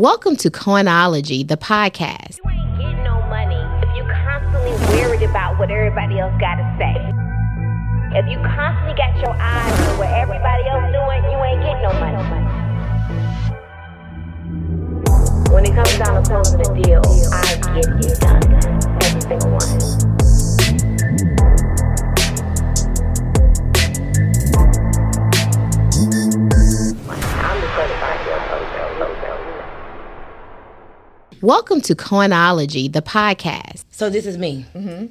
Welcome to Coinology, the podcast. You ain't getting no money if you constantly worried about what everybody else got to say. If you constantly got your eyes on what everybody else doing, you ain't getting no money. When it comes down to closing a deal, I get it done. Every single one. Welcome to Coinology, the podcast. So this is me. Mm-hmm.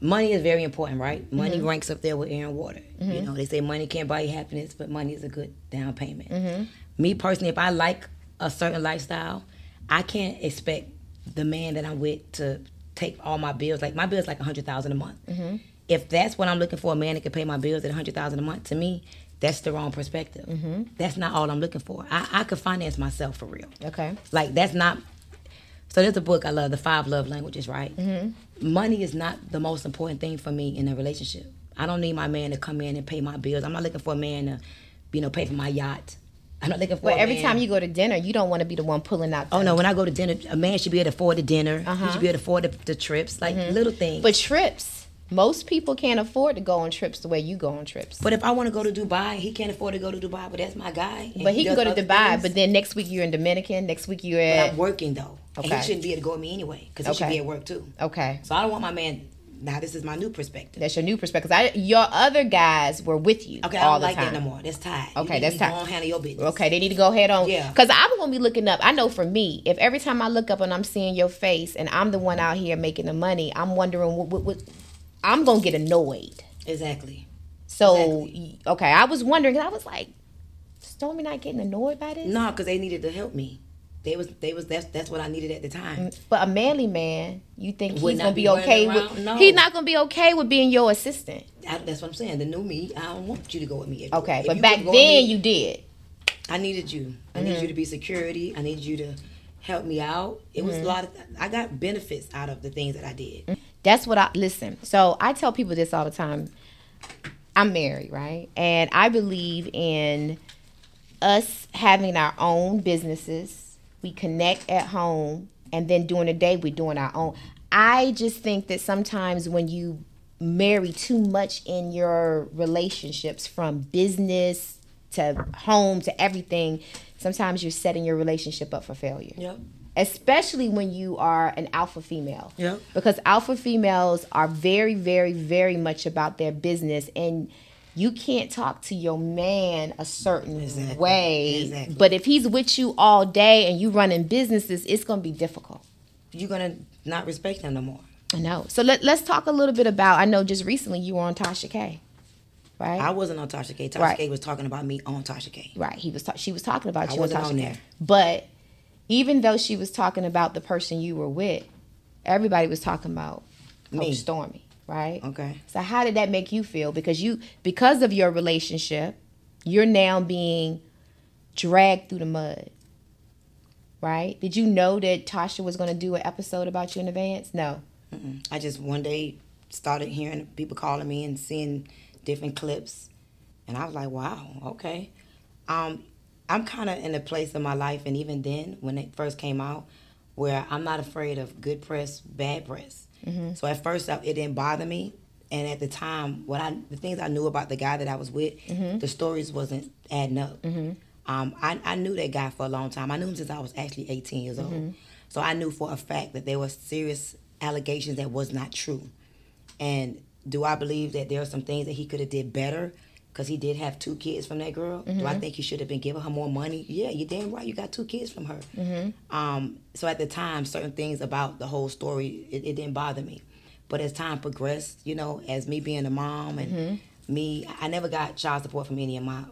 Money is very important, right? Money mm-hmm. ranks up there with air and water. You mm-hmm. know, they say money can't buy you happiness, but money is a good down payment. Me personally, if I like a certain lifestyle, I can't expect the man that I'm with to take all my bills. Like my bills like a hundred thousand a month. If that's what I'm looking for, a man that can pay my bills at a hundred thousand a month, to me, that's the wrong perspective. That's not all I'm looking for. I, I could finance myself for real. Okay. Like that's not. So there's a book I love, The Five Love Languages, right? Mm-hmm. Money is not the most important thing for me in a relationship. I don't need my man to come in and pay my bills. I'm not looking for a man to, you know, pay for my yacht. I'm not looking for. A every man- time you go to dinner, you don't want to be the one pulling out. Oh no! When I go to dinner, a man should be able to afford the dinner. He Uh-huh. He should be able to afford the, the trips, like little things. Mm-hmm. But trips, most people can't afford to go on trips the way you go on trips. But if I want to go to Dubai, he can't afford to go to Dubai. But that's my guy. But he can go to Dubai. things. But then next week you're in Dominican. Next week you're at. But. I'm working though, and Okay. he shouldn't be able to go with me anyway because he should be at work too. Okay, So I don't want my man. Now this is my new perspective. that's your new perspective. I, your other guys were with you Okay, I don't the like time. that no more. That's tied. Okay, that's tied. Go on, handle your business. Okay, they need to go ahead on. Yeah. Because I'm gonna be looking up. I know for me, if every time I look up and I'm seeing your face and I'm the one out here making the money, I'm wondering what, what, what I'm gonna get annoyed. Exactly. So Exactly. okay, I was wondering. I was like, Stormy not getting annoyed by this. No, because they needed to help me. They was they was that's that's what I needed at the time. But a manly man, you think Would he's gonna be be okay around? with? No. He's not gonna be okay with being your assistant. I, that's what I'm saying. The new me, I don't want you to go with me. If- Okay, if but back then me, you did. I needed you. I Mm-hmm. needed you to be security. I needed you to help me out. It Mm-hmm. was a lot of. I got benefits out of the things that I did. That's what I listen. So I tell people this all the time. I'm married, right? And I believe in us having our own businesses. We connect at home, and then during the day we're doing our own. I just think that sometimes when you marry too much in your relationships, from business to home to everything, sometimes you're setting your relationship up for failure Yep. Especially when you are an alpha female. Yeah. Because alpha females are very, very, very much about their business and you can't talk to your man a certain Exactly. way. Exactly. But if he's with you all day and you running businesses, it's gonna be difficult. You're gonna not respect him no more. I know. So let, let's talk a little bit about I know just recently you were on Tasha K. Right? I wasn't on Tasha K. Tasha Right. K was talking about me on Tasha K. Right. He was. Ta- she was talking about I you. on wasn't Tasha on K. there. But even though she was talking about the person you were with, everybody was talking about Coach Me. Stormy. Right. Okay. So how did that make you feel? Because you, because of your relationship, you're now being dragged through the mud. Right? Did you know that Tasha was going to do an episode about you in advance? No. I just one day started hearing people calling me and seeing different clips, and I was like, "Wow, okay." Um, I'm kind of in a place in my life, and even then, when it first came out, where I'm not afraid of good press, bad press. Mm-hmm. So at first, it didn't bother me, and at the time, what I the things I knew about the guy that I was with, mm-hmm. the stories wasn't adding up. Mm-hmm. Um, I, I knew that guy for a long time. I knew him since I was actually 18 years old. So I knew for a fact that there were serious allegations that was not true. And do I believe that there are some things that he could have did better? Because he did have two kids from that girl. Do I mm-hmm. think he should have been giving her more money? Yeah, you're damn right. You got two kids from her. Mm-hmm. Um, so at the time, certain things about the whole story, it, it didn't bother me. But as time progressed, you know, as me being a mom and mm-hmm. me, I never got child support from any of my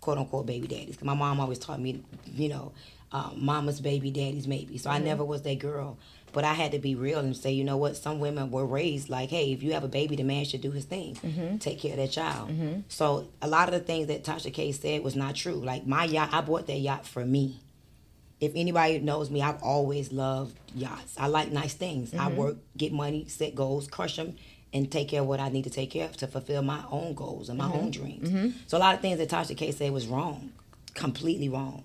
quote unquote baby daddies. 'Cause my mom always taught me, you know, um, mama's baby, daddy's maybe. So I mm-hmm. never was that girl. But I had to be real and say, you know what? Some women were raised like, hey, if you have a baby, the man should do his thing, mm-hmm. take care of that child. Mm-hmm. So a lot of the things that Tasha K said was not true. Like my yacht, I bought that yacht for me. If anybody knows me, I've always loved yachts. I like nice things. I work, get money, set goals, crush them, and take care of what I need to take care of to fulfill my own goals and my own dreams. So a lot of things that Tasha K said was wrong, completely wrong.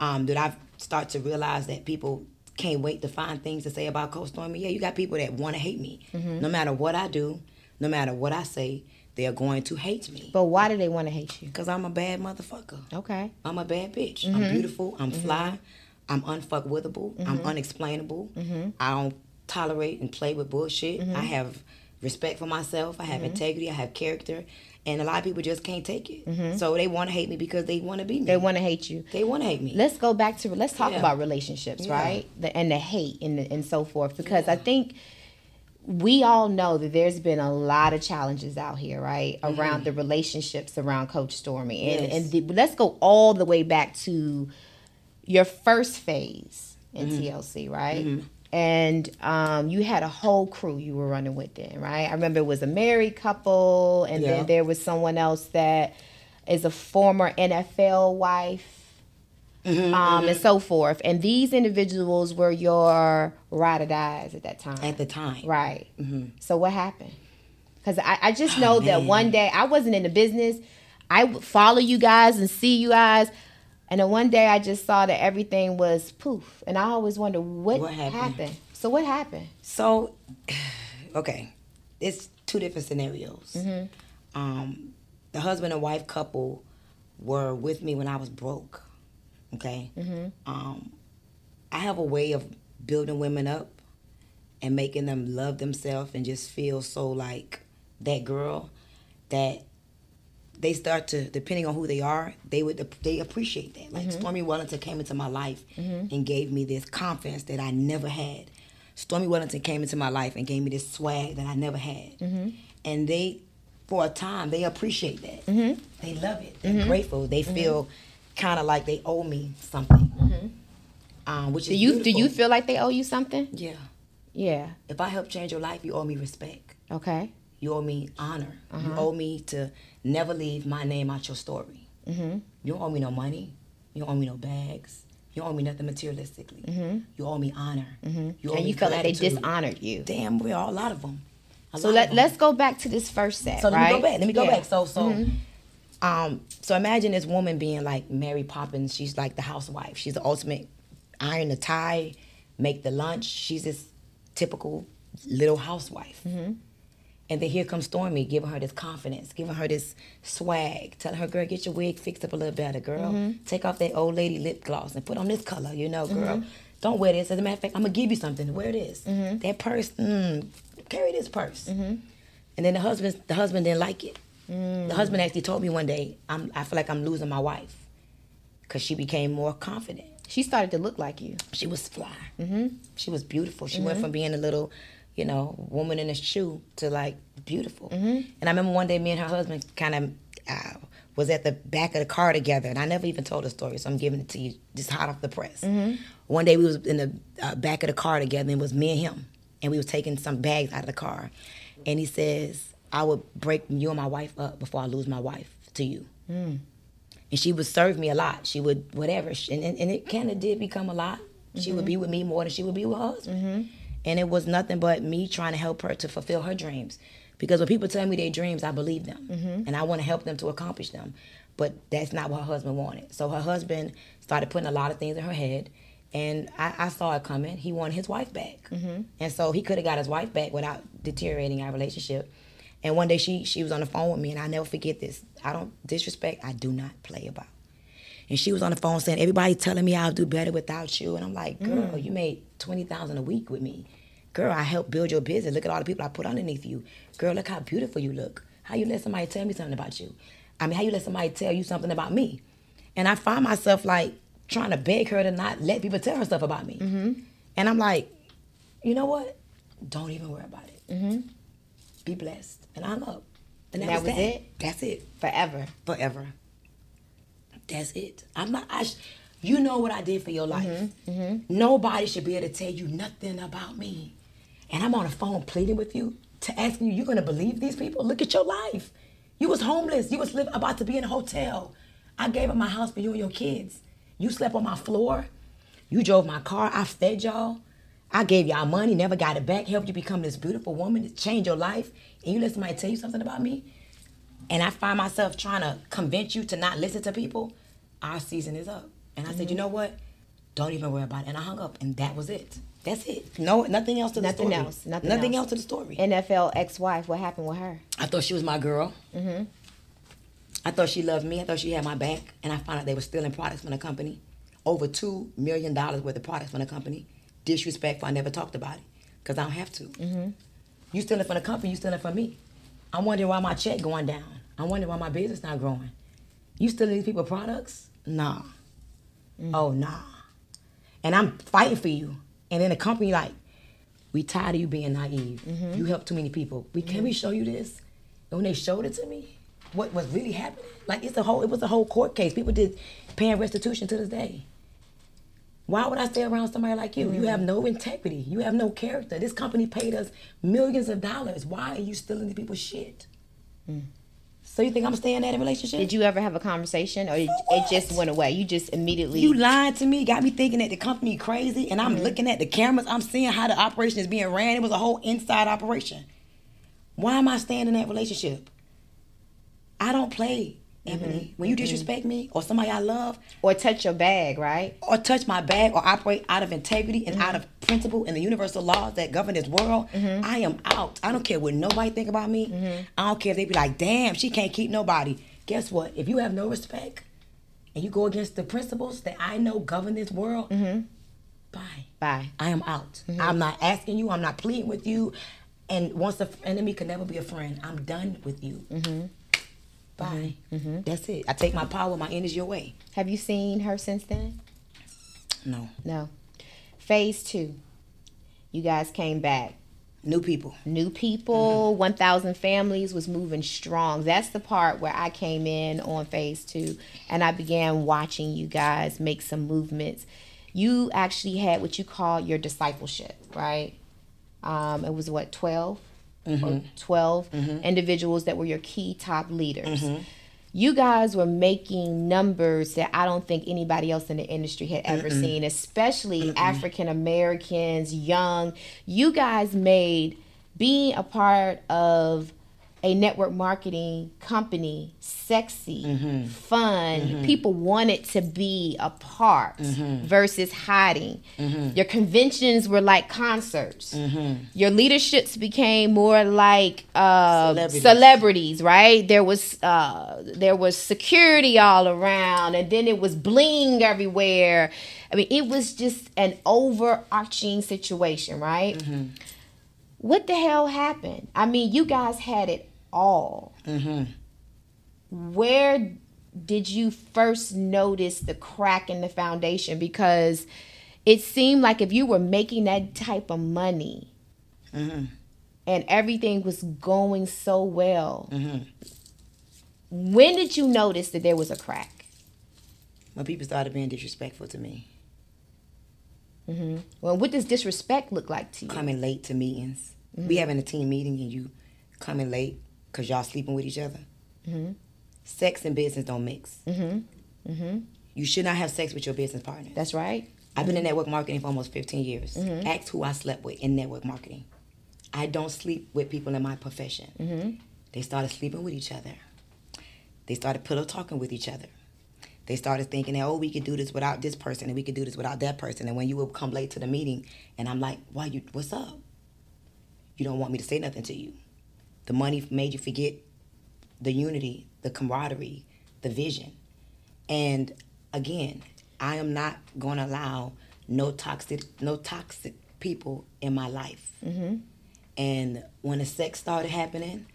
Um, did I start to realize that people can't wait to find things to say about Coach Stormy? Yeah, you got people that want to hate me. Mm-hmm. No matter what I do, no matter what I say, they are going to hate me. But why do they want to hate you? Because I'm a bad motherfucker. Okay. I'm a bad bitch. Mm-hmm. I'm beautiful. I'm fly. I'm unfuckwithable. I'm unexplainable. Mm-hmm. I don't tolerate and play with bullshit. Mm-hmm. I have respect for myself. I have integrity. I have character. And a lot of people just can't take it. So they want to hate me because they want to be me. Mm-hmm. They want to hate you. They want to hate me. Let's go back to let's talk Yeah. about relationships, Yeah. right? The, and the hate and the, and so forth because I think we all know that there's been a lot of challenges out here, right, around the relationships around Coach Stormy, and Mm-hmm. Yes. and the, let's go all the way back to your first phase in Mm-hmm. TLC, right? And um, you had a whole crew you were running with then, right? I remember it was a married couple, and Yeah. then there was someone else that is a former NFL wife Mm-hmm, um, and so forth. And these individuals were your ride or dies at that time. At the time. right. Mm-hmm. So what happened? Because I, I just know that Oh, one day I wasn't in the business. I would follow you guys and see you guys. And then one day I just saw that everything was poof. And I always wonder what, What happened? happened? So what happened? So, okay, it's two different scenarios. Mm-hmm. Um, the husband and wife couple were with me when I was broke. Okay, Mm-hmm. um, I have a way of building women up and making them love themselves and just feel so like that girl that they start to depending on who they are they would they appreciate that. Like mm-hmm. stormy wellington came into my life mm-hmm. and gave me this confidence that i never had. Stormy wellington came into my life and gave me this swag that i never had. Mm-hmm. And they for a time they appreciate that. They love it. They're grateful. They feel kind of like they owe me something. Um, which is Do you do you feel like they owe you something? yeah. Yeah. if i help change your life you owe me respect. Okay. You owe me honor. Uh-huh. You owe me to never leave my name out your story. Mm-hmm. You don't owe me no money. You don't owe me no bags. You don't owe me nothing materialistically. You owe me honor. You owe Mm-hmm. And me you felt like they dishonored you. Damn, we are a lot of them. A So let, of 'em. let's go back to this first set, So let right? me go back. Let me go Yeah. Mm-hmm. back. So so um so imagine this woman being like Mary Poppins. She's like the housewife. She's the ultimate iron the tie, make the lunch. She's this typical little housewife. Mm-hmm. And then here comes Stormy, giving her this confidence, giving her this swag, telling her, girl, get your wig fixed up a little better, girl. Mm-hmm. Take off that old lady lip gloss and put on this color, you know, girl. Don't wear this. As a matter of fact, I'm gonna give you something to wear this. Mm-hmm. That purse, mm, carry this purse. And then the husband, the husband didn't like it. Mm. The husband actually told me one day, I'm, I feel like I'm losing my wife because she became more confident. She started to look like you. She was fly. Mm-hmm. She was beautiful. She went from being a little, you know, woman in a shoe to like beautiful. Mm-hmm. And I remember one day me and her husband kind of uh, was at the back of the car together, and I never even told the story, so I'm giving it to you just hot off the press. Mm-hmm. One day we was in the uh, back of the car together, and it was me and him, and we was taking some bags out of the car, and he says, "I would break you and my wife up before I lose my wife to you." Mm. and she would serve me a lot. She would whatever, and and, and it kind of did become a lot. She would mm-hmm. be with me more than she would be with her husband, and it was nothing but me trying to help her to fulfill her dreams. Because when people tell me their dreams, I believe them, mm-hmm. and I want to help them to accomplish them. But that's not what her husband wanted. So her husband started putting a lot of things in her head, and I, I saw it coming. He wanted his wife back, mm-hmm. and so he could have got his wife back without deteriorating our relationship. And one day she she was on the phone with me, and I never forget this. I don't disrespect. I do not play about. And she was on the phone saying, "Everybody telling me I'll do better without you." And I'm like, mm. "Girl, you made twenty thousand a week with me. Girl, I helped build your business. Look at all the people I put underneath you. Girl, look how beautiful you look. How you let somebody tell me something about you? I mean, how you let somebody tell you something about me?" And I find myself like trying to beg her to not let people tell her stuff about me. Mm-hmm. And I'm like, you know what? Don't even worry about it. Mm-hmm. Be blessed. And I'm up. And that, That was, was that. it? That's it. Forever. Forever. That's it. I'm not. I sh- you know what I did for your life. Mm-hmm, mm-hmm. Nobody should be able to tell you nothing about me. And I'm on the phone pleading with you to ask you, you gonna believe these people? Look at your life. You was homeless. You was live, about to be in a hotel. I gave up my house for you and your kids. You slept on my floor. You drove my car. I fed y'all. I gave y'all money, never got it back, helped you become this beautiful woman, to change your life. And you let somebody tell you something about me? And I find myself trying to convince you to not listen to people. Our season is up. And I said, you know what? Don't even worry about it. And I hung up, and that was it. That's it. No, nothing else to the story. Nothing story. else. Nothing, Nothing else. else to the story. NFL ex-wife. What happened with her? I thought she was my girl. Mm-hmm. I thought she loved me. I thought she had my back. And I found out they were stealing products from the company. Over $2 million worth of products from the company. Disrespectful. I never talked about it because I don't have to. Mm-hmm. You stealing from the company, you stealing from me. I'm wondering why my check going down. I'm wondering why my business not growing. You stealing these people products? Nah. Mm. Oh, nah. And I'm fighting for you. And then the company like, we tired of you being naive. Mm-hmm. You help too many people. We can we mm-hmm. show you this? And when they showed it to me, what was really happening? Like it's a whole it was a whole court case. People did paying restitution to this day. Why would I stay around somebody like you? You mm-hmm. have no integrity. You have no character. This company paid us millions of dollars. Why are you stealing the people's shit? Mm. So you think I'm staying in that relationship? Did you ever have a conversation, or it, it just went away? You just immediately. You lied to me, got me thinking that the company crazy, and I'm mm-hmm. looking at the cameras, I'm seeing how the operation is being ran. It was a whole inside operation. Why am I staying in that relationship? I don't play, Ebony. Mm-hmm. When you mm-hmm. disrespect me or somebody I love, or touch your bag, right? or touch my bag or operate out of integrity and out mm-hmm. of principle and the universal laws that govern this world, I am out. I don't care what nobody think about me. I don't care if they be like, damn, she can't keep nobody. Guess what? If you have no respect and you go against the principles that I know govern this world, bye. Bye. I am out. I'm not asking you. I'm not pleading with you. And once an enemy can never be a friend, I'm done with you. Bye. That's it. I take my power, my energy away. Have you seen her since then? No. No. Phase two. You guys came back. New people. New people, 1,000 families was moving strong. That's the part where I came in on phase two and I began watching you guys make some movements. You actually had what you call your discipleship, right? Um, it was what, 12? Or mm-hmm. 12 mm-hmm. individuals that were your key top leaders. Mm-hmm. You guys were making numbers that I don't think anybody else in the industry had ever seen, especially African Americans, young. You guys made being a part of a network marketing company sexy, mm-hmm. fun. Mm-hmm. People wanted to be a part mm-hmm. versus hiding. Your conventions were like concerts. Your leaderships became more like uh, Celebrities. celebrities, right? There was uh, there was security all around, and then it was bling everywhere. I mean, it was just an overarching situation, right? What the hell happened? I mean, you guys had it all. Mm-hmm. Where did you first notice the crack in the foundation? Because it seemed like if you were making that type of money mm-hmm. and everything was going so well, mm-hmm. when did you notice that there was a crack? When people started being disrespectful to me, Well, what does disrespect look like to you? coming late to meetings. We having a team meeting and you coming late because y'all sleeping with each other. Mm-hmm. Sex and business don't mix. Mm-hmm. Mm-hmm. You should not have sex with your business partner. That's right. I've been in network marketing for almost 15 years. Ask who I slept with in network marketing. I don't sleep with people in my profession. They started sleeping with each other. They started pillow talking with each other. They started thinking, that, oh, we could do this without this person and we could do this without that person. And when you would come late to the meeting, and I'm like, why you, what's up? You don't want me to say nothing to you. The money made you forget the unity, the camaraderie, the vision. And again, I am not going to allow no toxic, no toxic people in my life. Mm-hmm. And when the sex started happening,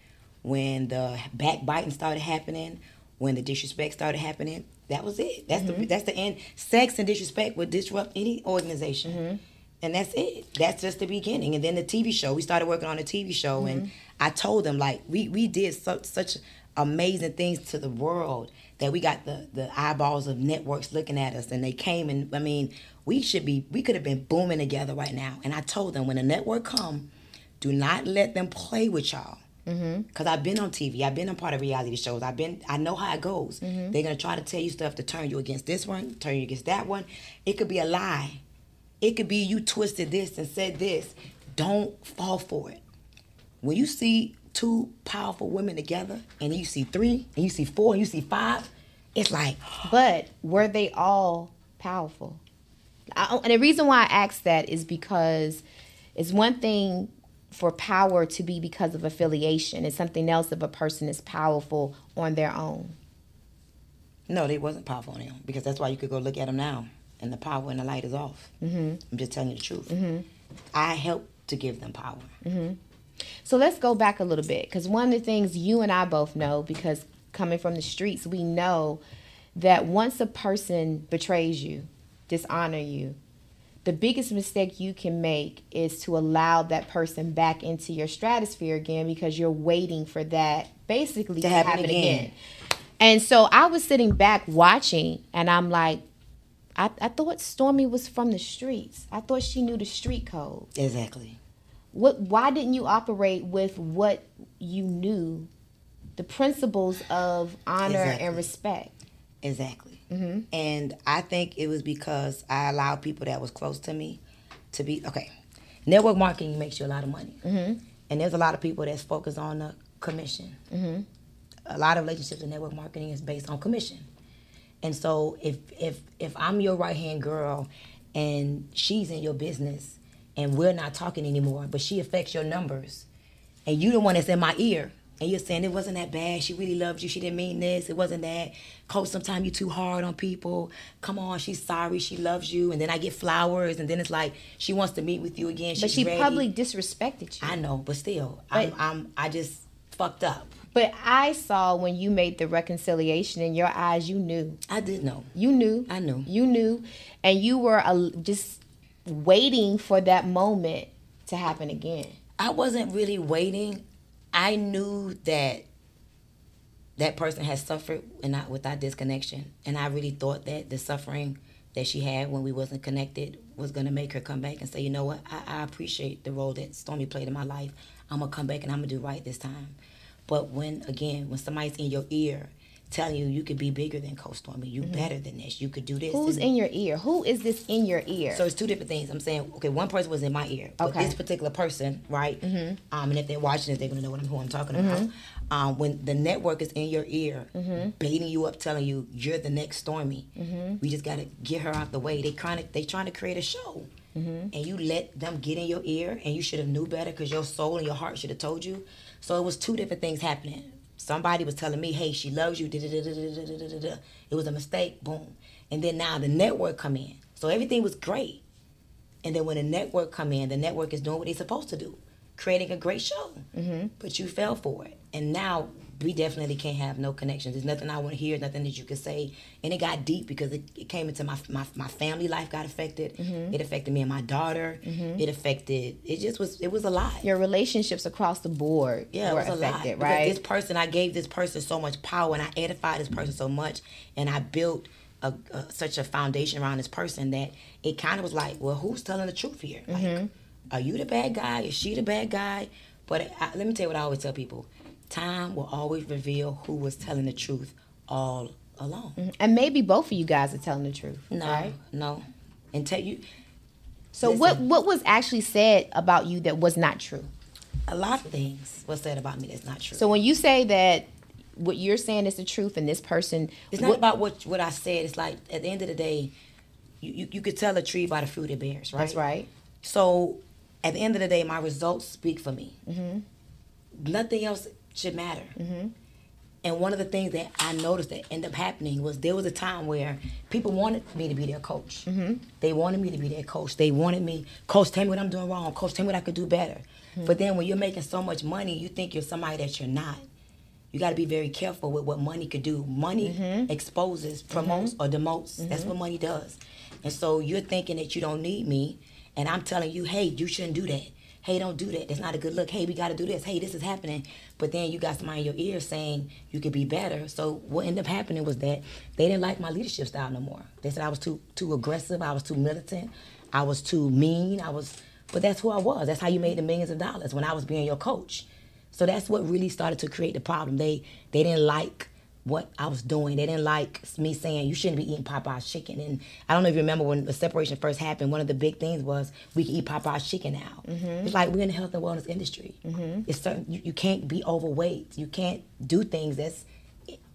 when the backbiting started happening, when the disrespect started happening, that was it. That's the mm-hmm. that's the end. Sex and disrespect would disrupt any organization. Mm-hmm. And that's it. That's just the beginning. And then the TV show. We started working on a TV show, and I told them like we we did such such amazing things to the world that we got the the eyeballs of networks looking at us, and they came and I mean we should be we could have been booming together right now. And I told them when the network come, do not let them play with y'all. Mm-hmm. Cause I've been on TV, I've been a part of reality shows. I've been, I know how it goes. Mm-hmm. They're gonna try to tell you stuff to turn you against this one, turn you against that one. It could be a lie. It could be you twisted this and said this. Don't fall for it. When you see two powerful women together, and you see three, and you see four, and you see five, it's like But were they all powerful. I, and the reason why I ask that is because it's one thing for power to be because of affiliation. It's something else if a person is powerful on their own. No, they wasn't powerful on them because that's why you could go look at them now, and the power and the light is off. Mm-hmm. I'm just telling you the truth. Mm-hmm. I helped to give them power. Mm-hmm. So let's go back a little bit because one of the things you and I both know, because coming from the streets, we know that once a person betrays you, dishonor you, the biggest mistake you can make is to allow that person back into your stratosphere again because you're waiting for that basically to, to happen, happen again. again. And so I was sitting back watching, and I'm like, I, I thought Stormy was from the streets. I thought she knew the street code. Exactly. What? Why didn't you operate with what you knew, the principles of honor exactly. and respect? Exactly. Mm-hmm. And I think it was because I allowed people that was close to me to be okay. Network marketing makes you a lot of money, mm-hmm. and there's a lot of people that's focused on the commission. Mm-hmm a lot of relationships in network marketing is based on commission. And so if if if I'm your right hand girl and she's in your business and we're not talking anymore, but she affects your numbers, and you the one that's in my ear, and you're saying it wasn't that bad, she really loved you, she didn't mean this, it wasn't that. Coach, sometimes you're too hard on people. Come on, she's sorry, she loves you, and then I get flowers, and then it's like she wants to meet with you again. She's but she ready. probably disrespected you. I know, but still, but, I'm, I'm I just fucked up. But I saw when you made the reconciliation in your eyes, you knew. I did know. You knew. I knew. You knew. And you were a, just waiting for that moment to happen again. I wasn't really waiting. I knew that that person had suffered and not with that disconnection. And I really thought that the suffering that she had when we wasn't connected was gonna make her come back and say, you know what, I, I appreciate the role that Stormy played in my life. I'm gonna come back and I'm gonna do right this time. But when again, when somebody's in your ear telling you you could be bigger than Coach Stormy, you mm-hmm. better than this, you could do this. Who's in your ear? Who is this in your ear? So it's two different things. I'm saying, okay, one person was in my ear, but okay. this particular person, right? Mm-hmm. Um, and if they're watching this, they're gonna know what I'm, who I'm talking mm-hmm. about. Um, when the network is in your ear, mm-hmm. baiting you up, telling you you're the next Stormy, mm-hmm. we just gotta get her out the way. They trying to they trying to create a show. Mm-hmm. And you let them get in your ear, and you should have knew better because your soul and your heart should have told you. So it was two different things happening. Somebody was telling me, "Hey, she loves you." It was a mistake. Boom. And then now the network come in. So everything was great. And then when the network come in, the network is doing what they're supposed to do, creating a great show. Mm-hmm. But you fell for it. And now we definitely can't have no connections. There's nothing I want to hear, nothing that you can say. And it got deep because it, it came into my, my my family life got affected. Mm-hmm. It affected me and my daughter. Mm-hmm. It affected. It just was. It was a lot. Your relationships across the board. Yeah, were affected, a lot. Right. Because this person, I gave this person so much power, and I edified this person so much, and I built. A, a, such a foundation around this person that it kind of was like, well, who's telling the truth here? Like, mm-hmm. Are you the bad guy? Is she the bad guy? But I, let me tell you what I always tell people: time will always reveal who was telling the truth all along. Mm-hmm. And maybe both of you guys are telling the truth. No, right? no. And tell you. So listen, what what was actually said about you that was not true? A lot of things was said about me that's not true. So when you say that what you're saying is the truth and this person It's not what, about what what I said. It's like at the end of the day, you, you, you could tell a tree by the fruit it bears, right? That's right. So at the end of the day, my results speak for me. Mm-hmm. Nothing else should matter. Mm-hmm. And one of the things that I noticed that ended up happening was there was a time where people wanted me to be their coach. Mm-hmm. They wanted me to be their coach. They wanted me, coach, tell me what I'm doing wrong. Coach, tell me what I could do better. Mm-hmm. But then when you're making so much money, you think you're somebody that you're not. You got to be very careful with what money could do. Money mm-hmm. exposes, promotes, mm-hmm. or demotes. That's what money does. And so you're thinking that you don't need me, and I'm telling you, hey, you shouldn't do that hey, don't do that. That's not a good look. Hey, we got to do this. Hey, this is happening. But then you got somebody in your ear saying you could be better. So what ended up happening was that they didn't like my leadership style no more. They said I was too too aggressive. I was too militant. I was too mean. I was, but that's who I was. That's how you made the millions of dollars when I was being your coach. So that's what really started to create the problem. They they didn't like what I was doing. They didn't like me saying you shouldn't be eating Popeye's chicken. And I don't know if you remember when the separation first happened. One of the big things was we can eat Popeye's chicken now. Mm-hmm. It's like we're in the health and wellness industry. Mm-hmm. It's certain you, you can't be overweight. You can't do things that's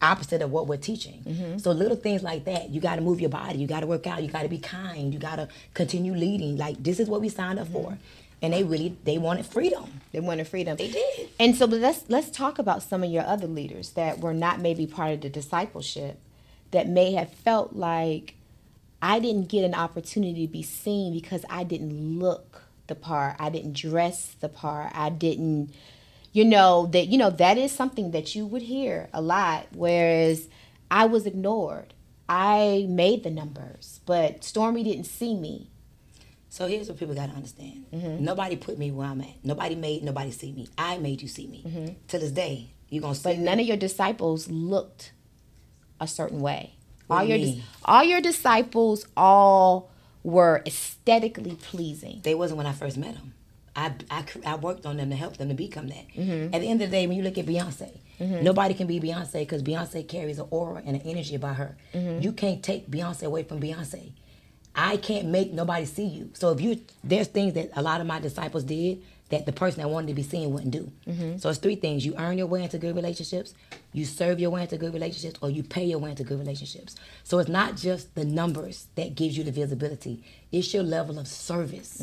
opposite of what we're teaching. So little things like that, you got to move your body, you got to work out, you got to be kind, you got to continue leading. Like this is what we signed up for, and they really they wanted freedom. They wanted freedom. They did. And so let's let's talk about some of your other leaders that were not maybe part of the discipleship that may have felt like I didn't get an opportunity to be seen because I didn't look the part. I didn't dress the part. I didn't you know that you know that is something that you would hear a lot whereas I was ignored. I made the numbers, but Stormy didn't see me. So here's what people got to understand. Mm-hmm. Nobody put me where I'm at. Nobody made nobody see me. I made you see me. To this day, you're gonna see Mm-hmm. But me. none of your disciples looked a certain way. What all you your mean? all your disciples all were aesthetically pleasing. They wasn't when I first met them. I, I, I worked on them to help them to become that. Mm-hmm. At the end of the day, when you look at Beyonce, nobody can be Beyonce because Beyonce carries an aura and an energy about her. Mm-hmm. You can't take Beyonce away from Beyonce. I can't make nobody see you. So if you, there's things that a lot of my disciples did that the person that wanted to be seen wouldn't do. Mm-hmm. So it's three things: you earn your way into good relationships, you serve your way into good relationships, or you pay your way into good relationships. So it's not just the numbers that gives you the visibility; it's your level of service.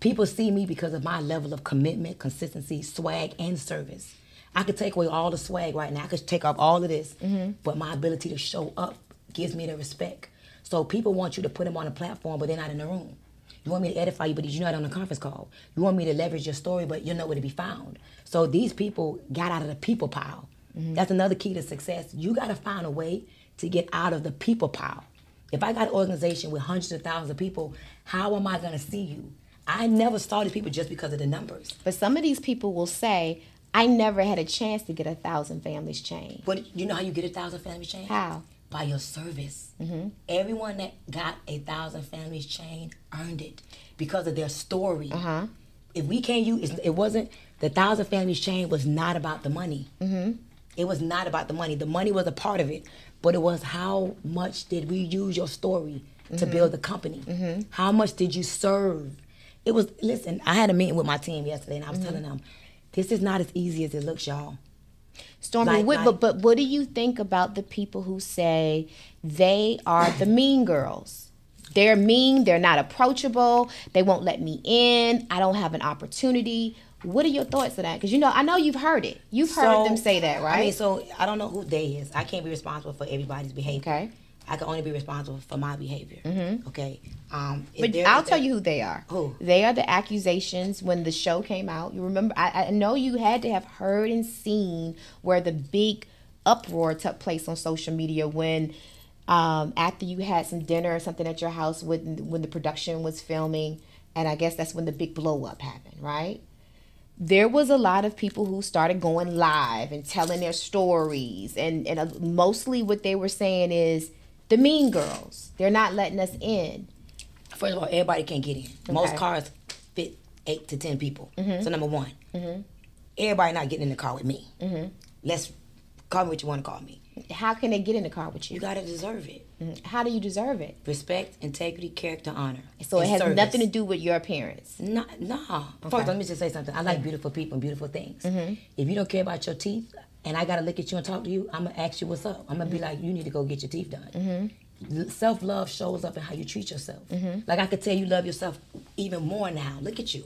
People see me because of my level of commitment, consistency, swag, and service. I could take away all the swag right now. I could take off all of this, but my ability to show up gives me the respect. So people want you to put them on a platform, but they're not in the room. You want me to edify you, but you're not on a conference call. You want me to leverage your story, but you're nowhere to be found. So these people got out of the people pile. Mm-hmm. That's another key to success. You got to find a way to get out of the people pile. If I got an organization with hundreds of thousands of people, how am I going to see you? I never started people just because of the numbers. But some of these people will say, I never had a chance to get a thousand families changed. But you know how you get a thousand families changed? How? By your service. Everyone that got a thousand families changed earned it because of their story. Uh-huh. If we can't use, it wasn't the thousand families chain was not about the money. Mm-hmm. It was not about the money. The money was a part of it, but it was how much did we use your story to build the company? How much did you serve? It was. Listen, I had a meeting with my team yesterday, and I was telling them, this is not as easy as it looks, y'all. Stormy, Like- like- but but what do you think about the people who say they are the mean girls? They're mean. They're not approachable. They won't let me in. I don't have an opportunity. What are your thoughts on that? Because you know, I know you've heard it. You've heard So, them say that, right? I mean, so I don't know who they is. I can't be responsible for everybody's behavior. Okay. I can only be responsible for my behavior. Okay. Um, But I'll tell you who they are. Who? They are the accusations when the show came out. You remember? I, I know you had to have heard and seen where the big uproar took place on social media when, um, after you had some dinner or something at your house when when the production was filming, and I guess that's when the big blow up happened, right? There was a lot of people who started going live and telling their stories, and and uh, mostly what they were saying is the mean girls. They're not letting us in. First of all, everybody can't get in. Most cars fit eight to ten people. Mm-hmm. So number one, everybody not getting in the car with me. Mm-hmm. Let's call me what you want to call me. How can they get in the car with You you? gotta deserve it. How do you deserve it? Respect, integrity, character, honor. So it has service. nothing to do with your appearance. Nah, nah. First, let me just say something. I like beautiful people and beautiful things. If you don't care about your teeth, and I gotta look at you and talk to you, I'm gonna ask you what's up. I'm gonna be mm-hmm. like, you need to go get your teeth done. Mm-hmm. Self love shows up in how you treat yourself. Mm-hmm. Like I could tell you love yourself even more now. Look at you.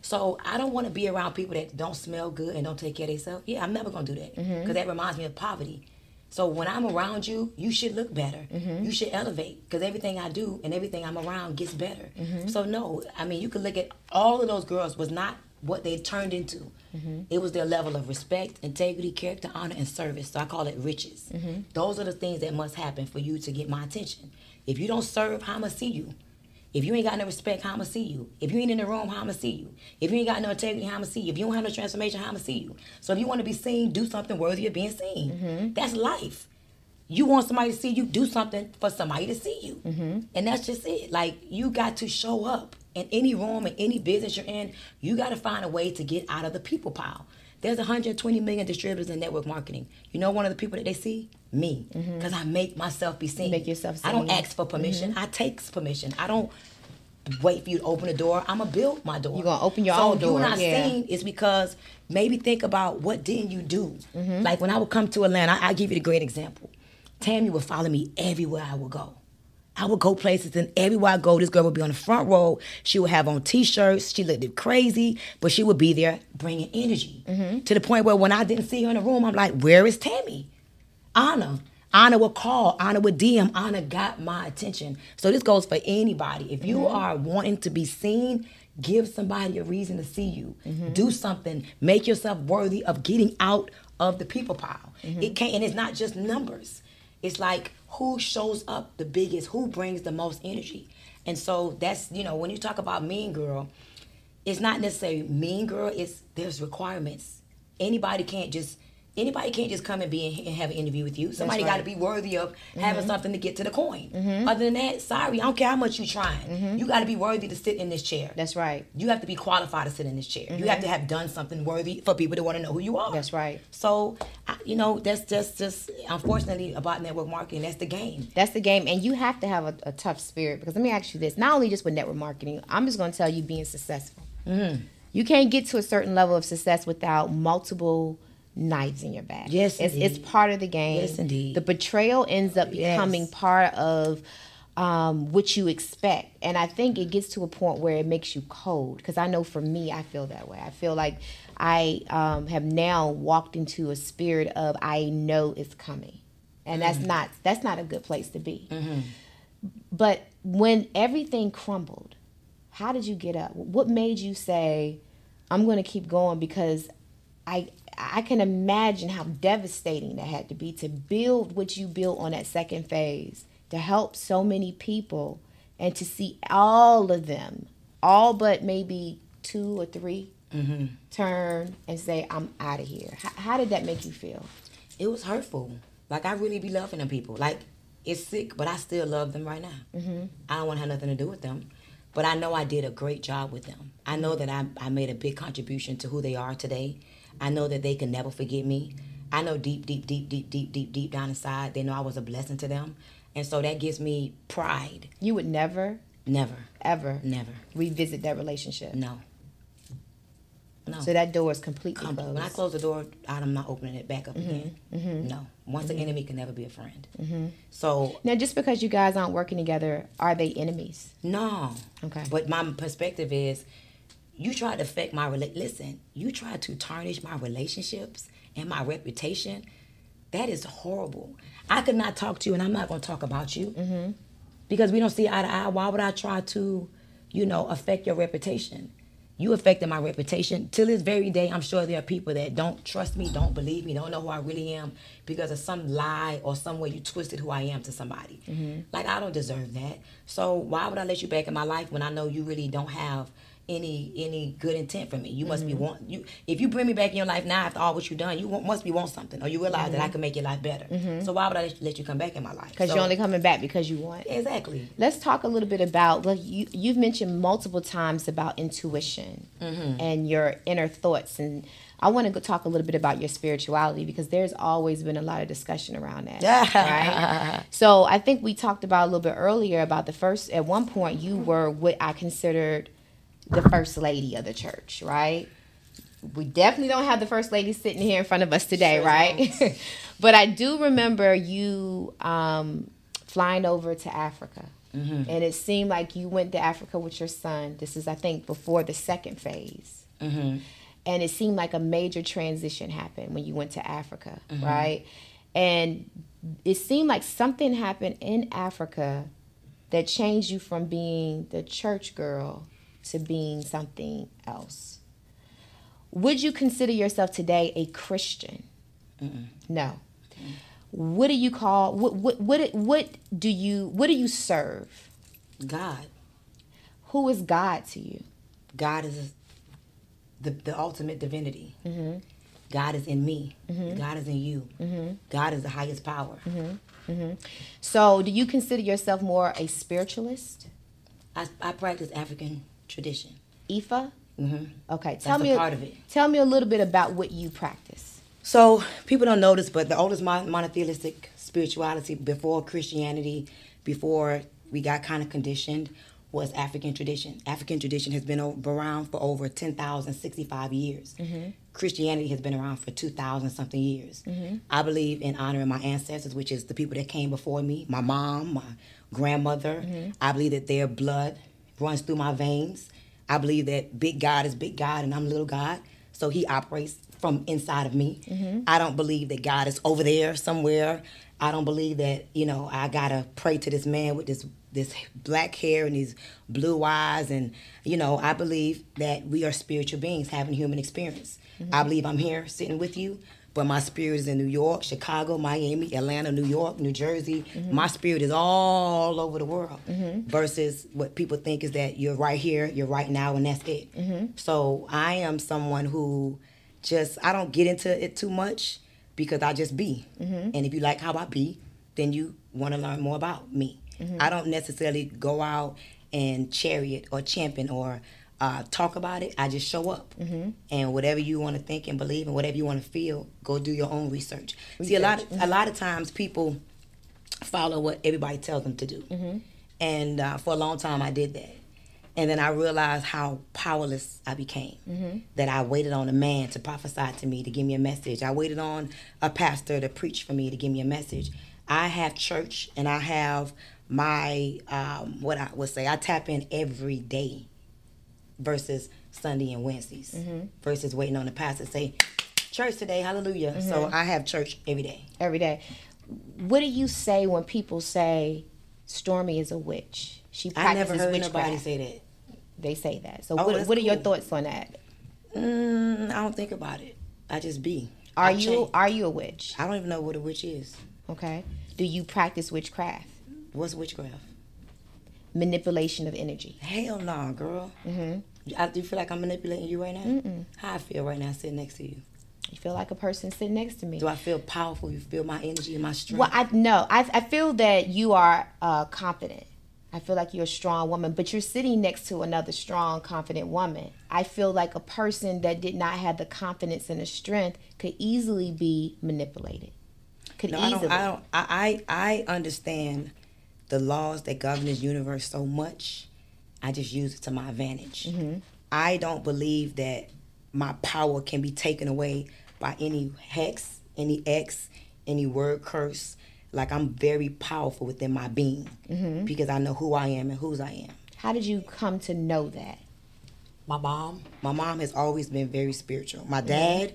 So I don't want to be around people that don't smell good and don't take care of themselves. Yeah, I'm never gonna do that because that reminds me of poverty. So when I'm around you, you should look better. You should elevate because everything I do and everything I'm around gets better. So no, I mean you could look at all of those girls was not what they turned into. Mm-hmm. It was their level of respect, integrity, character, honor, and service. So I call it riches. Mm-hmm. Those are the things that must happen for you to get my attention. If you don't serve, how I'ma see you? If you ain't got no respect, how I'ma see you? If you ain't in the room, how I'ma see you? If you ain't got no integrity, how I'ma see you? If you don't have no transformation, how I'ma see you? So if you want to be seen, do something worthy of being seen. Mm-hmm. That's life. You want somebody to see you, do something for somebody to see you. And that's just it. Like, you got to show up in any room, in any business you're in. You got to find a way to get out of the people pile. There's 120 million distributors in network marketing. You know one of the people that they see? Me. Because I make myself be seen. Make yourself seen. I don't ask for permission. I takes permission. I don't wait for you to open the door. I'm gonna build my door. You're gonna open your so own door, You're not yeah. seen is because maybe think about what didn't you do. Mm-hmm. Like when I would come to Atlanta, I, I give you a great example. Tammy would follow me everywhere I would go. I would go places, and everywhere I go, this girl would be on the front row. She would have on t-shirts. She looked crazy, but she would be there bringing energy Mm-hmm. to the point where when I didn't see her in the room, I'm like, "Where is Tammy?" Anna. Anna would call. Anna would DM. Anna got my attention. So this goes for anybody. If you Mm-hmm. are wanting to be seen, give somebody a reason to see you. Mm-hmm. Do something. Make yourself worthy of getting out of the people pile. Mm-hmm. It can't, and it's not just numbers. It's like who shows up the biggest, who brings the most energy. And so that's you know when you talk about mean girl, it's not necessarily mean girl. It's there's requirements. Anybody can't just anybody can't just come and be in, and have an interview with you. Somebody got to be worthy of having Mm-hmm. something to get to the coin. Other than that, sorry, I don't care how much you trying. You got to be worthy to sit in this chair. Mm-hmm. That's right. You have to be qualified to sit in this chair. You have to have done something worthy for people to want to know who you are. That's right. So, I, you know, that's just just unfortunately about network marketing. That's the game. That's the game, and you have to have a, a tough spirit because let me ask you this: not only just with network marketing, I'm just going to tell you being successful. Mm-hmm. You can't get to a certain level of success without multiple knives in your back. Yes, it's, it's part of the game. Yes, indeed. The betrayal ends up Yes. becoming part of um, what you expect, and I think it gets to a point where it makes you cold. Because I know for me, I feel that way. I feel like I um, have now walked into a spirit of I know it's coming, and that's not that's not a good place to be. But when everything crumbled, how did you get up? What made you say, "I'm going to keep going"? Because I I can imagine how devastating that had to be to build what you built on that second phase, to help so many people, and to see all of them, all but maybe two or 3 turn and say, "I'm out of here." How, how did that make you feel? It was hurtful. Like I really be loving them people. Like it's sick, but I still love them right now. Mm-hmm. I don't want to have nothing to do with them, but I know I did a great job with them. I know that I I made a big contribution to who they are today. I know that they can never forget me. I know deep, deep, deep, deep, deep, deep, deep down inside, they know I was a blessing to them, and so that gives me pride. You would never, Never, ever never, revisit that relationship. no. No. So that door is completely closed. When I close the door, I'm not opening it back up mm-hmm. again. Mm-hmm. No. Once an mm-hmm. enemy can never be a friend. Mm-hmm. So Now, just because you guys aren't working together, are they enemies? no. Okay. But my perspective is, you tried to affect my rela- listen. You tried to tarnish my relationships and my reputation. That is horrible. I could not talk to you, and I'm not going to talk about you Mm-hmm. because we don't see eye to eye. Why would I try to, you know, affect your reputation? You affected my reputation. Till this very day, I'm sure there are people that don't trust me, don't believe me, don't know who I really am because of some lie or some way you twisted who I am to somebody. Like, I don't deserve that. So, why would I let you back in my life when I know you really don't have any any good intent for me? You must be mm-hmm. want you. If you bring me back in your life now after all what you've done, you want, must be want something, or you realize that I mm-hmm. can make your life better. Mm-hmm. So why would I let- you come back in my life? Because So- you're only coming back because you want. exactly. Let's talk a little bit about. Like you, you've mentioned multiple times about intuition Mm-hmm. and your inner thoughts, and I want to go talk a little bit about your spirituality because there's always been a lot of discussion around that. right? So I think we talked about a little bit earlier about the first. At one point, you were what I considered the first lady of the church, right? We definitely don't have the first lady sitting here in front of us today, Sure right? but I do remember you um, flying over to Africa. Mm-hmm. And it seemed like you went to Africa with your son. This is, I think, before the second phase. Mm-hmm. And it seemed like a major transition happened when you went to Africa, Mm-hmm. right? And it seemed like something happened in Africa that changed you from being the church girl to being something else. Would you consider yourself today a Christian? No. What do you call what what what what do you what do you serve? God. Who is God to you? God is the, the ultimate divinity. Mm-hmm. God is in me. God is in you. God is the highest power. Mm-hmm. So, do you consider yourself more a spiritualist? I, I practice African tradition. Ifa? hmm Okay, tell That's me a part of it. Tell me a little bit about what you practice. So people don't know this, but the oldest mon- monotheistic spirituality before Christianity, before we got kind of conditioned, was African tradition. African tradition has been around for over 10,065 years. Mm-hmm. Christianity has been around for 2,000 something years. Mm-hmm. I believe in honoring my ancestors, which is the people that came before me my mom, my grandmother. Mm-hmm. I believe that their blood runs through my veins. I believe that big God is big God and I'm little God. So he operates from inside of me. Mm-hmm. I don't believe that God is over there somewhere. I don't believe that, you know, I gotta pray to this man with this this black hair and these blue eyes and you know, I believe that we are spiritual beings having human experience. I mm-hmm. believe I'm here sitting with you, but my spirit is in New York, Chicago, Miami, Atlanta, New York, New Jersey. My spirit is all over the world. Versus what people think is that you're right here, you're right now, and that's it. So I am someone who just I don't get into it too much because I just be. And if you like how I be, then you want to learn more about me. I don't necessarily go out and chariot or champion or uh, talk about it. I just show up. And whatever you want to think and believe and whatever you want to feel, go do your own research. See, a lot of, a lot of times people follow what everybody tells them to do. And uh, for a long time, I did that. And then I realized how powerless I became. That I waited on a man to prophesy to me, to give me a message. I waited on a pastor to preach for me, to give me a message. I have church and I have my, um, what I would say, I tap in every day versus Sunday and Wednesdays versus waiting on the pastor to say, church today, hallelujah. So I have church every day. every day. What do you say when people say Stormy is a witch? She I never practices heard witchcraft. nobody say that. They say that. So Oh, what, what are your thoughts on that? Mm, I don't think about it. I just be. Are I you change. are you a witch? I don't even know what a witch is. Okay. Do you practice witchcraft? What's witchcraft? Manipulation of energy. Hell no, girl. Mm-hmm. I, do you feel like I'm manipulating you right now? Mm-mm. How I feel right now sitting next to you? You feel like a person sitting next to me. Do I feel powerful? You feel my energy and my strength? Well, I no, I I feel that you are uh, confident. I feel like you're a strong woman, but you're sitting next to another strong, confident woman. I feel like a person that did not have the confidence and the strength could easily be manipulated. Could No, I easily. don't. I don't. I, I I understand the laws that govern this universe so much. I just use it to my advantage. Mm-hmm. I don't believe that my power can be taken away by any hex, any X, any word curse. Like I'm very powerful within my being mm-hmm. because I know who I am and whose I am. How did you come to know that? My mom, my mom has always been very spiritual. My mm-hmm. dad,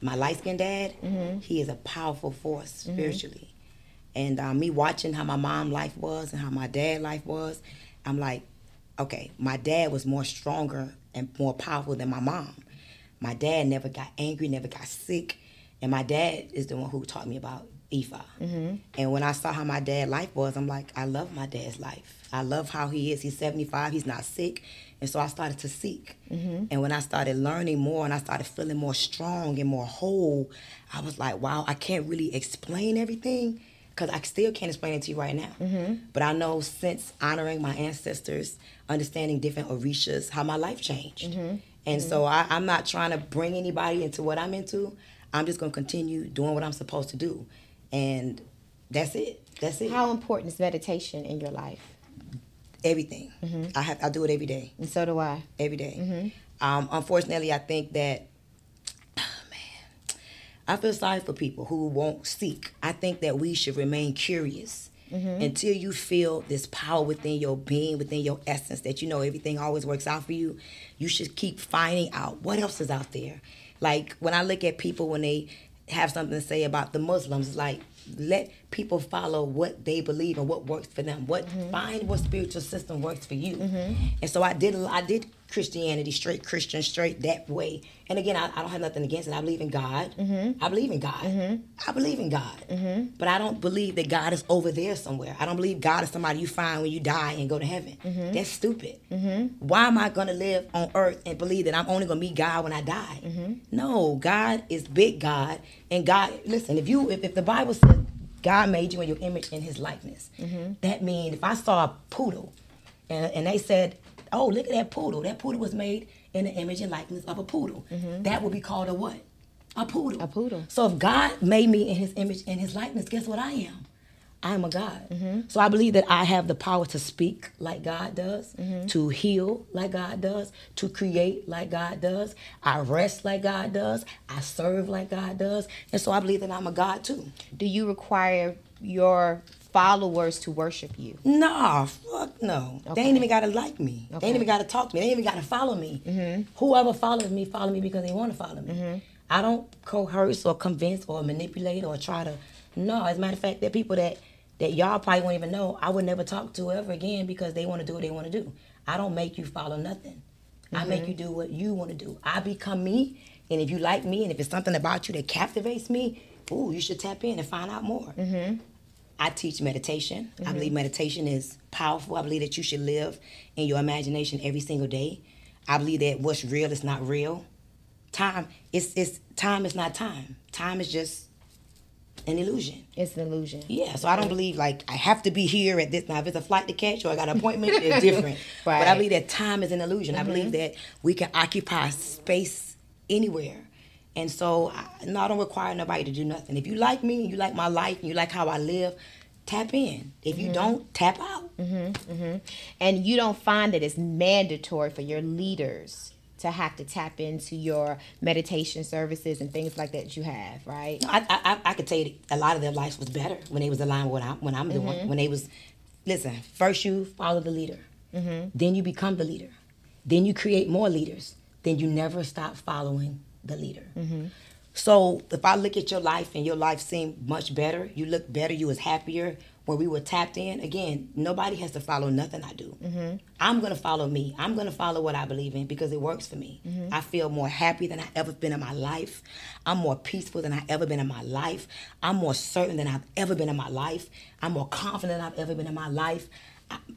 my light skinned dad, he is a powerful force spiritually. And uh, me watching how my mom life was and how my dad life was, I'm like, okay, my dad was more stronger and more powerful than my mom. My dad never got angry, never got sick, and my dad is the one who taught me about Ifa. And when I saw how my dad life was, I'm like, I love my dad's life. I love how he is. He's 75. He's not sick, and so I started to seek. And when I started learning more, and I started feeling more strong and more whole, I was like, wow, I can't really explain everything because I still can't explain it to you right now. Mm-hmm. But I know since honoring my ancestors, understanding different orishas, how my life changed. Mm-hmm. And mm-hmm. so I, I'm not trying to bring anybody into what I'm into. I'm just gonna continue doing what I'm supposed to do, and that's it. That's it. How important is meditation in your life? Everything. I have. I do it every day. And so do I. Every day. Um, unfortunately, I think that I feel sorry for people who won't seek. I think that we should remain curious mm-hmm. until you feel this power within your being, within your essence, that you know everything always works out for you. You should keep finding out what else is out there. Like when I look at people when they have something to say about the Muslims, like let people follow what they believe and what works for them. What mm-hmm. find what spiritual system works for you. Mm-hmm. And so I did. I did Christianity straight Christian straight that way. And again, I, I don't have nothing against it. I believe in God. Mm-hmm. I believe in God. Mm-hmm. I believe in God. Mm-hmm. But I don't believe that God is over there somewhere. I don't believe God is somebody you find when you die and go to heaven. That's stupid. Why am I going to live on earth and believe that I'm only going to meet God when I die? No, God is big God. And God, listen, if you if, if the Bible says God made you in your image and his likeness, that means if I saw a poodle and, and they said, "Oh, look at that poodle. That poodle was made in the image and likeness of a poodle." Mm-hmm. That would be called a what? A poodle. A poodle. So if God made me in His image and His likeness, guess what I am? I'm a God. Mm-hmm. So I believe that I have the power to speak like God does, mm-hmm. to heal like God does, to create like God does. I rest like God does. I serve like God does. And so I believe that I'm a God too. Do you require your followers to worship you? Nah, fuck no. They ain't even gotta like me. They ain't even gotta talk to me. They ain't even gotta follow me. Mm-hmm. Whoever follows me, follow me because they want to follow me. Mm-hmm. I don't coerce or convince or manipulate or try to. No, as a matter of fact, there are people that that y'all probably won't even know. I would never talk to ever again because they want to do what they want to do. I don't make you follow nothing. I make mm-hmm. you do what you want to do. I become me, and if you like me, and if it's something about you that captivates me, ooh, you should tap in and find out more. I teach meditation. I mm-hmm. believe meditation is powerful. I believe that you should live in your imagination every single day. I believe that what's real is not real. Time is it's time is not time. Time is just an illusion. It's an illusion. Yeah, so I don't believe like I have to be here at this. Now, if it's a flight to catch or I got an appointment, it's different. But I believe that time is an illusion. I believe mm-hmm. that we can occupy space anywhere. And so, I, no, I don't require nobody to do nothing. If you like me, and you like my life, and you like how I live, tap in. If you mm-hmm. don't, tap out. Mm-hmm, mm-hmm. And you don't find that it's mandatory for your leaders to have to tap into your meditation services and things like that you have, right? I, I, I- I could tell you a lot of their lives was better when they was aligned with what I'm, when I'm doing. When they was, listen, first you follow the leader, then you become the leader, then you create more leaders, then you never stop following the leader. Mm-hmm. So if I look at your life and your life seemed much better, you look better, you was happier. When we were tapped in, again, nobody has to follow nothing I do. Mm-hmm. I'm gonna follow me. I'm gonna follow what I believe in because it works for me. Mm-hmm. I feel more happy than I've ever been in my life. I'm more peaceful than I've ever been in my life. I'm more certain than I've ever been in my life. I'm more confident than I've ever been in my life.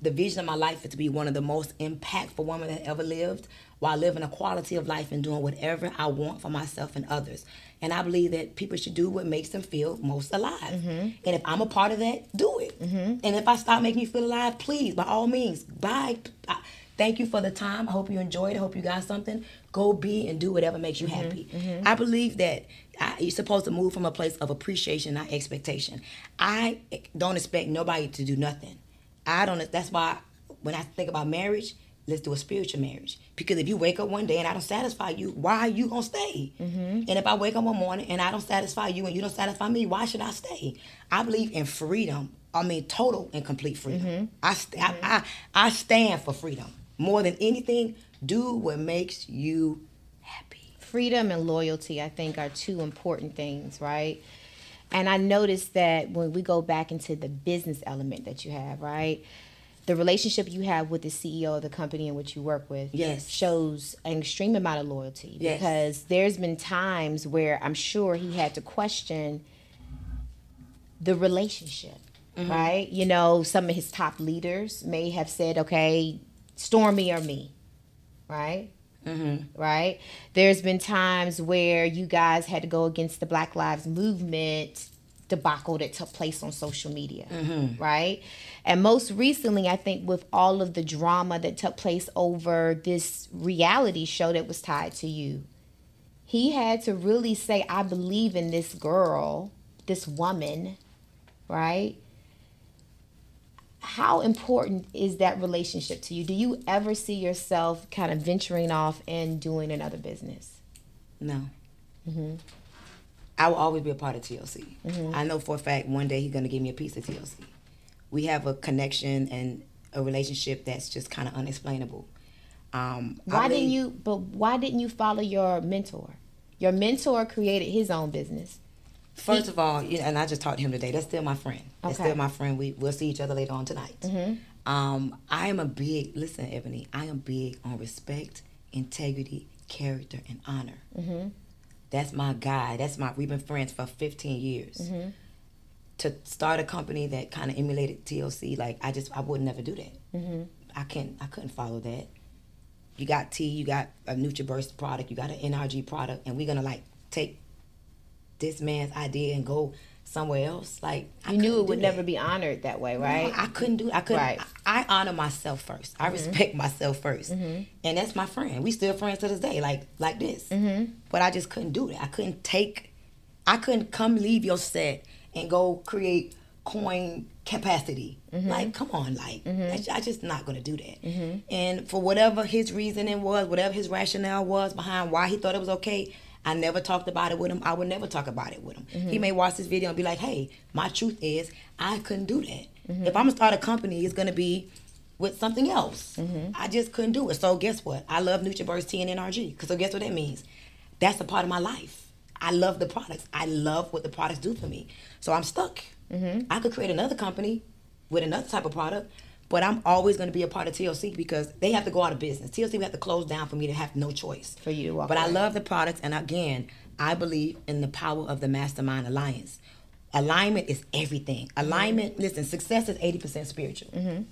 The vision of my life is to be one of the most impactful women that ever lived while living a quality of life and doing whatever I want for myself and others. And I believe that people should do what makes them feel most alive. Mm-hmm. And if I'm a part of that, do it. Mm-hmm. And if I stop making you feel alive, please, by all means, bye. I- Thank you for the time. I hope you enjoyed. I hope you got something. Go be and do whatever makes you mm-hmm. happy. I believe that I, you're supposed to move from a place of appreciation, not expectation. I don't expect nobody to do nothing. I don't. That's why when I think about marriage, let's do a spiritual marriage. Because if you wake up one day and I don't satisfy you, why are you gonna stay? Mm-hmm. And if I wake up one morning and I don't satisfy you and you don't satisfy me, why should I stay? I believe in freedom. I mean, total and complete freedom. Mm-hmm. I, st- I, mm-hmm. I I stand for freedom more than anything. Do what makes you happy. freedom and loyalty i think are two important things right and i noticed that when we go back into the business element that you have right the relationship you have with the ceo of the company in which you work with Yes. shows an extreme amount of loyalty Yes. because there's been times where i'm sure he had to question the relationship mm-hmm. right you know some of his top leaders may have said okay stormy or me right Mm-hmm. right? There's been times where you guys had to go against the Black Lives Movement debacle that took place on social media, mm-hmm. right? And most recently, I think with all of the drama that took place over this reality show that was tied to you, he had to really say, I believe in this girl, this woman, right? How important is that relationship to you? Do you ever see yourself kind of venturing off and doing another business? No. Mhm. I will always be a part of TLC. I know for a fact one day he's going to give me a piece of TLC. We have a connection and a relationship that's just kind of unexplainable. Um, Why didn't you? But why didn't you follow your mentor? Your mentor created his own business. First of all, you know, and I just talked to him today. That's still my friend. That's Okay. Mm-hmm. still my friend. We we'll see each other later on tonight. Hmm. Um, I am a big listen, Ebony. I am big on respect, integrity, character, and honor. Mm-hmm. That's my guy. That's my. We've been friends for 15 years. Mm-hmm. To start a company that kind of emulated TLC, like I just I would never do that. Mm-hmm. I can't. I couldn't follow that. You got T. You got a NutraBurst product. You got an NRG product, and we're gonna like take this man's idea and go somewhere else. Like I You knew it would do never be honored that way, No, right? I couldn't do. I couldn't. Right. Mm-hmm. I, I honor myself first. I respect myself 1st and that's my friend. We still friends to this day, like like this. Mm-hmm. But I just couldn't do that. I couldn't take. I couldn't come leave your set and go create coin capacity. Like, come on, like that's- I just not gonna do that. And for whatever his reasoning was, whatever his rationale was behind why he thought it was okay, I never talked about it with him. I would never talk about it with him. He mm-hmm. may watch this video and be like, "Hey, my truth is I couldn't do that. Mm-hmm. If I'm gonna start a company, it's gonna be." With something else, mm-hmm. I just couldn't do it. So guess what? I love NutraBurst T and NRG. Cause so guess what that means? That's a part of my life. I love the products. I love what the products do for me. So I'm stuck. I could create another company with another type of product, but I'm always going to be a part of TLC because they have to go out of business. TLC would have to close down for me to have no choice. For you to walk But I love the products, and again, I believe in the power of the Mastermind Alliance. Alignment is everything. Alignment. Listen, success is eighty percent spiritual. Mm-hmm.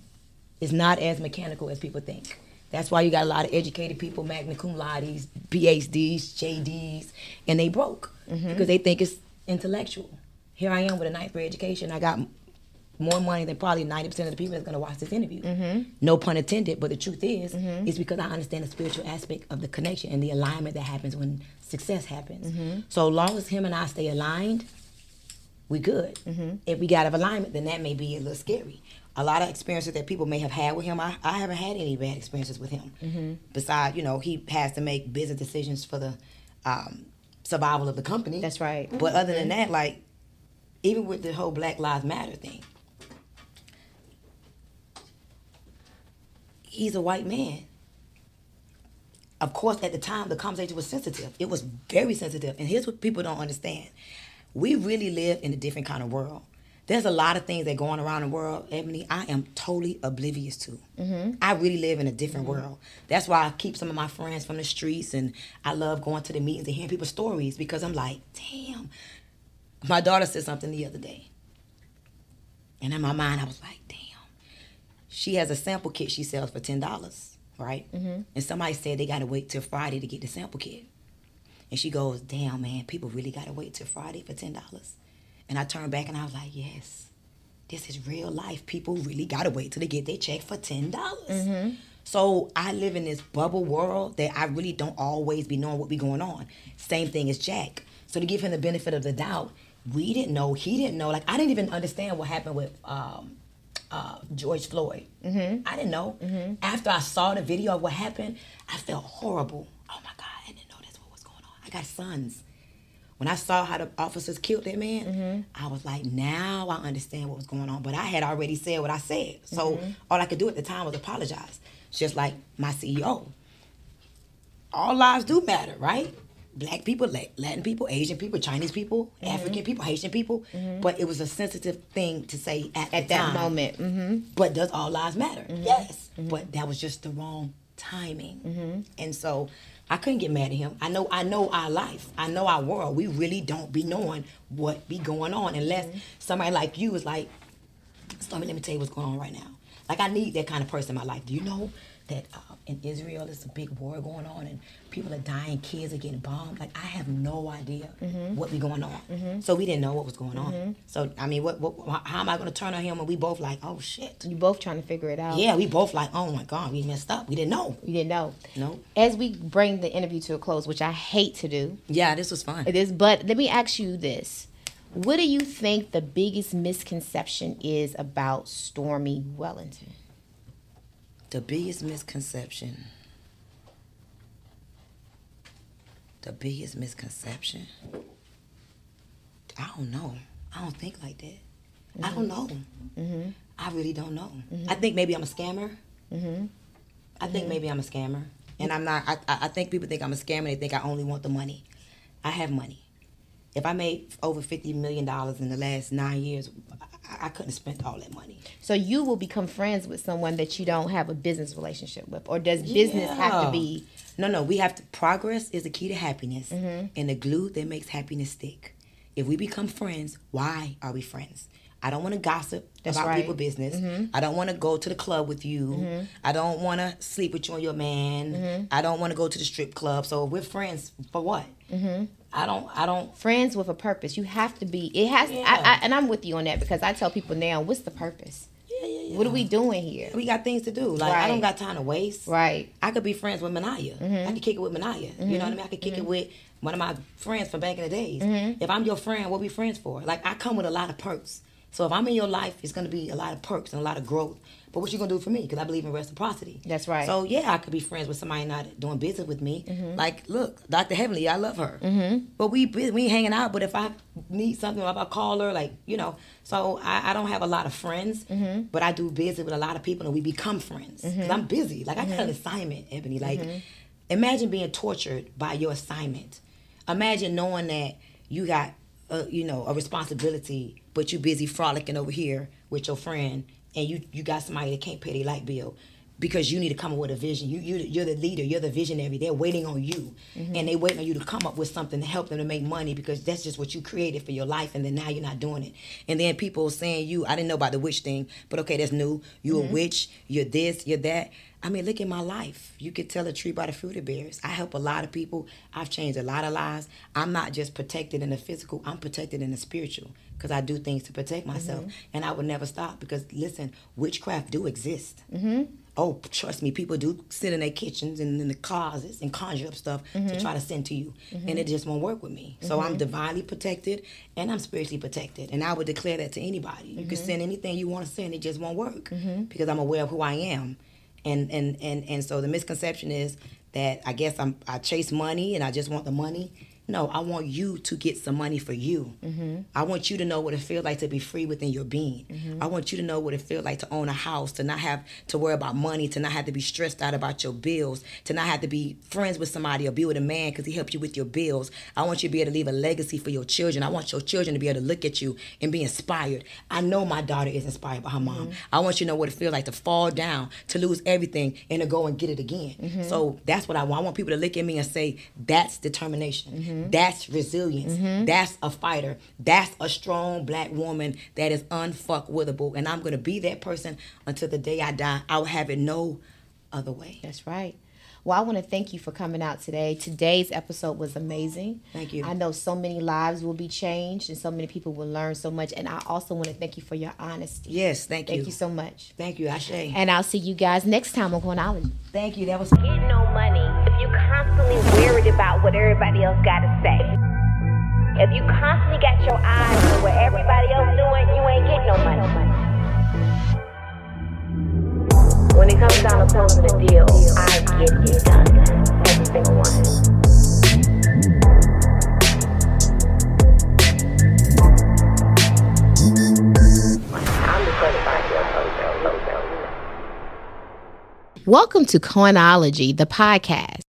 It's not as mechanical as people think. That's why you got a lot of educated people, magna cum laudes, PhDs, JDs, and they broke mm-hmm. because they think it's intellectual. Here I am with a ninth grade education. I got more money than probably 90% of the people that's going to watch this interview. Mm-hmm. No pun intended, but the truth is, mm-hmm. it's because I understand the spiritual aspect of the connection and the alignment that happens when success happens. Mm-hmm. So long as him and I stay aligned, we good. If we got out of alignment, then that may be a little scary. A lot of experiences that people may have had with him, I, I haven't had any bad experiences with him. Besides, you know, he has to make business decisions for the um, survival of the company. That's right. But other than that, like, even with the whole Black Lives Matter thing, he's a white man. Of course, at the time, the conversation was sensitive. It was very sensitive. And here's what people don't understand we really live in a different kind of world. There's a lot of things that going around the world, Ebony, I am totally oblivious to. Mm-hmm. I really live in a different mm-hmm. world. That's why I keep some of my friends from the streets and I love going to the meetings and hearing people's stories because I'm like, damn. My daughter said something the other day. And in my mind, I was like, damn. She has a sample kit she sells for $10, right? And somebody said they got to wait till Friday to get the sample kit. And she goes, damn, man, people really got to wait till Friday for $10. And I turned back and I was like, yes, this is real life. People really got to wait till they get their check for $10. Mm-hmm. So I live in this bubble world that I really don't always be knowing what be going on. Same thing as Jack. So to give him the benefit of the doubt, we didn't know, he didn't know. Like I didn't even understand what happened with um, uh, George Floyd. Mm-hmm. I didn't know. After I saw the video of what happened, I felt horrible. Oh my God, I didn't know that's what was going on. I got sons. When I saw how the officers killed that man, I was like, now I understand what was going on. But I had already said what I said. So all I could do at the time was apologize. Just like my CEO. All lives do matter, right? Black people, Latin people, Asian people, Chinese people, mm-hmm. African people, Haitian people. Mm-hmm. But it was a sensitive thing to say at, At that time. moment. hmm But does all lives matter? Mm-hmm. Yes. But that was just the wrong timing. And so I couldn't get mad at him. I know I know our life. I know our world. We really don't be knowing what be going on unless somebody like you is like, Stormy, let me tell you what's going on right now. Like I need that kind of person in my life. Do you know that uh, in Israel there's a big war going on and people are dying, kids are getting bombed? Like I have no idea mm-hmm. what be going on. Mm-hmm. So we didn't know what was going on. Mm-hmm. So I mean, what, what how am I going to turn on him when we both like, oh shit? You both trying to figure it out. Yeah, we both like, oh my god, we messed up. We didn't know. You didn't know. No. As we bring the interview to a close, which I hate to do, Yeah, this was fun. it is. But let me ask you this: What do you think the biggest misconception is about Stormy Wellington? The biggest misconception. The biggest misconception. I don't know. I don't think like that. I don't know. Mm-hmm. I really don't know. Mm-hmm. I think maybe I'm a scammer. Mm-hmm. I think maybe I'm a scammer, and I'm not. I, I I think people think I'm a scammer. They think I only want the money. I have money. If I made over fifty million dollars in the last nine years, I, I couldn't have spent all that money. So you will become friends with someone that you don't have a business relationship with, or does business have to be? No, no. We have to. Progress is the key to happiness, Mm-hmm. and the glue that makes happiness stick. If we become friends, why are we friends? I don't want to gossip That's about right. Mm-hmm. business. I don't want to go to the club with you. I don't want to sleep with you and your man. Mm-hmm. I don't want to go to the strip club. So we're friends for what? Mm-hmm. I don't. I don't. Friends with a purpose. You have to be. It has. Yeah. I, and I'm with you on that because I tell people now, what's the purpose? Yeah, yeah, yeah. What are we doing here? We got things to do. Like I don't got time to waste. Right. I could be friends with Manaya. Mm. I could kick it with Manaya. You know what I mean? I could kick it with one of my friends from back in the days. If I'm your friend, what we friends for? Like I come with a lot of perks. So if I'm in your life, it's gonna be a lot of perks and a lot of growth. But what you gonna do for me? Because I believe in reciprocity. That's right. So yeah, I could be friends with somebody not doing business with me. Mm-hmm. Like, look, Dr. Heavenly, I love her. Mm-hmm. But we we ain't hanging out. But if I need something, if I call her, like you know, so I, I don't have a lot of friends, mm-hmm. but I do business with a lot of people, and we become friends. Mm-hmm. 'Cause I'm busy. Like I got an assignment, Ebony. Like, imagine being tortured by your assignment. Imagine knowing that you got, a, you know, a responsibility, but you busy frolicking over here with your friend, and you you got somebody that can't pay their light bill because you need to come up with a vision. You you you're the leader. You're the visionary. They're waiting on you, mm-hmm. and they waiting on you to come up with something to help them to make money because that's just what you created for your life, and then now you're not doing it. And then people saying you, I didn't know about the witch thing, but okay, that's new. You're a mm-hmm. witch. You're this. You're that. I mean, look at my life. You could tell a tree by the fruit it bears. I help a lot of people. I've changed a lot of lives. I'm not just protected in the physical, I'm protected in the spiritual because I do things to protect myself. Mm-hmm. And I would never stop because, listen, witchcraft do exist. Oh, trust me, people do sit in their kitchens and in the closets and conjure up stuff to mm-hmm. try to send to you. Mm-hmm. And it just won't work with me. So I'm mm-hmm. divinely protected and I'm spiritually protected. And I would declare that to anybody. You can send anything you want to send, it just won't work because I'm aware of who I am and and and and so the misconception is that I guess I'm I chase money and I just want the money. No, I want you to get some money for you. Mm-hmm. I want you to know what it feels like to be free within your being. Mm-hmm. I want you to know what it feels like to own a house, to not have to worry about money, to not have to be stressed out about your bills, to not have to be friends with somebody or be with a man because he helped you with your bills. I want you to be able to leave a legacy for your children. I want your children to be able to look at you and be inspired. I know my daughter is inspired by her mom. Mm-hmm. I want you to know what it feels like to fall down, to lose everything, and to go and get it again. So that's what I want. I want people to look at me and say, that's determination. Mm-hmm. That's resilience. Mm-hmm. That's a fighter. That's a strong black woman that is unfuckwithable. And I'm going to be that person until the day I die. I will have it no other way. That's right. Well, I want to thank you for coming out today. Today's episode was amazing. Thank you. I know so many lives will be changed and so many people will learn so much. And I also want to thank you for your honesty. Yes, thank you. Thank you so much. Thank you, Ashe. And I'll see you guys next time on Coinology. Thank you. That was Get no money if you constantly worried about what everybody else got to say. If you constantly got your eyes on what everybody else doing, you ain't getting no money. When it comes down to closing deal, I get done. Every single one. Welcome to Coinology, the podcast.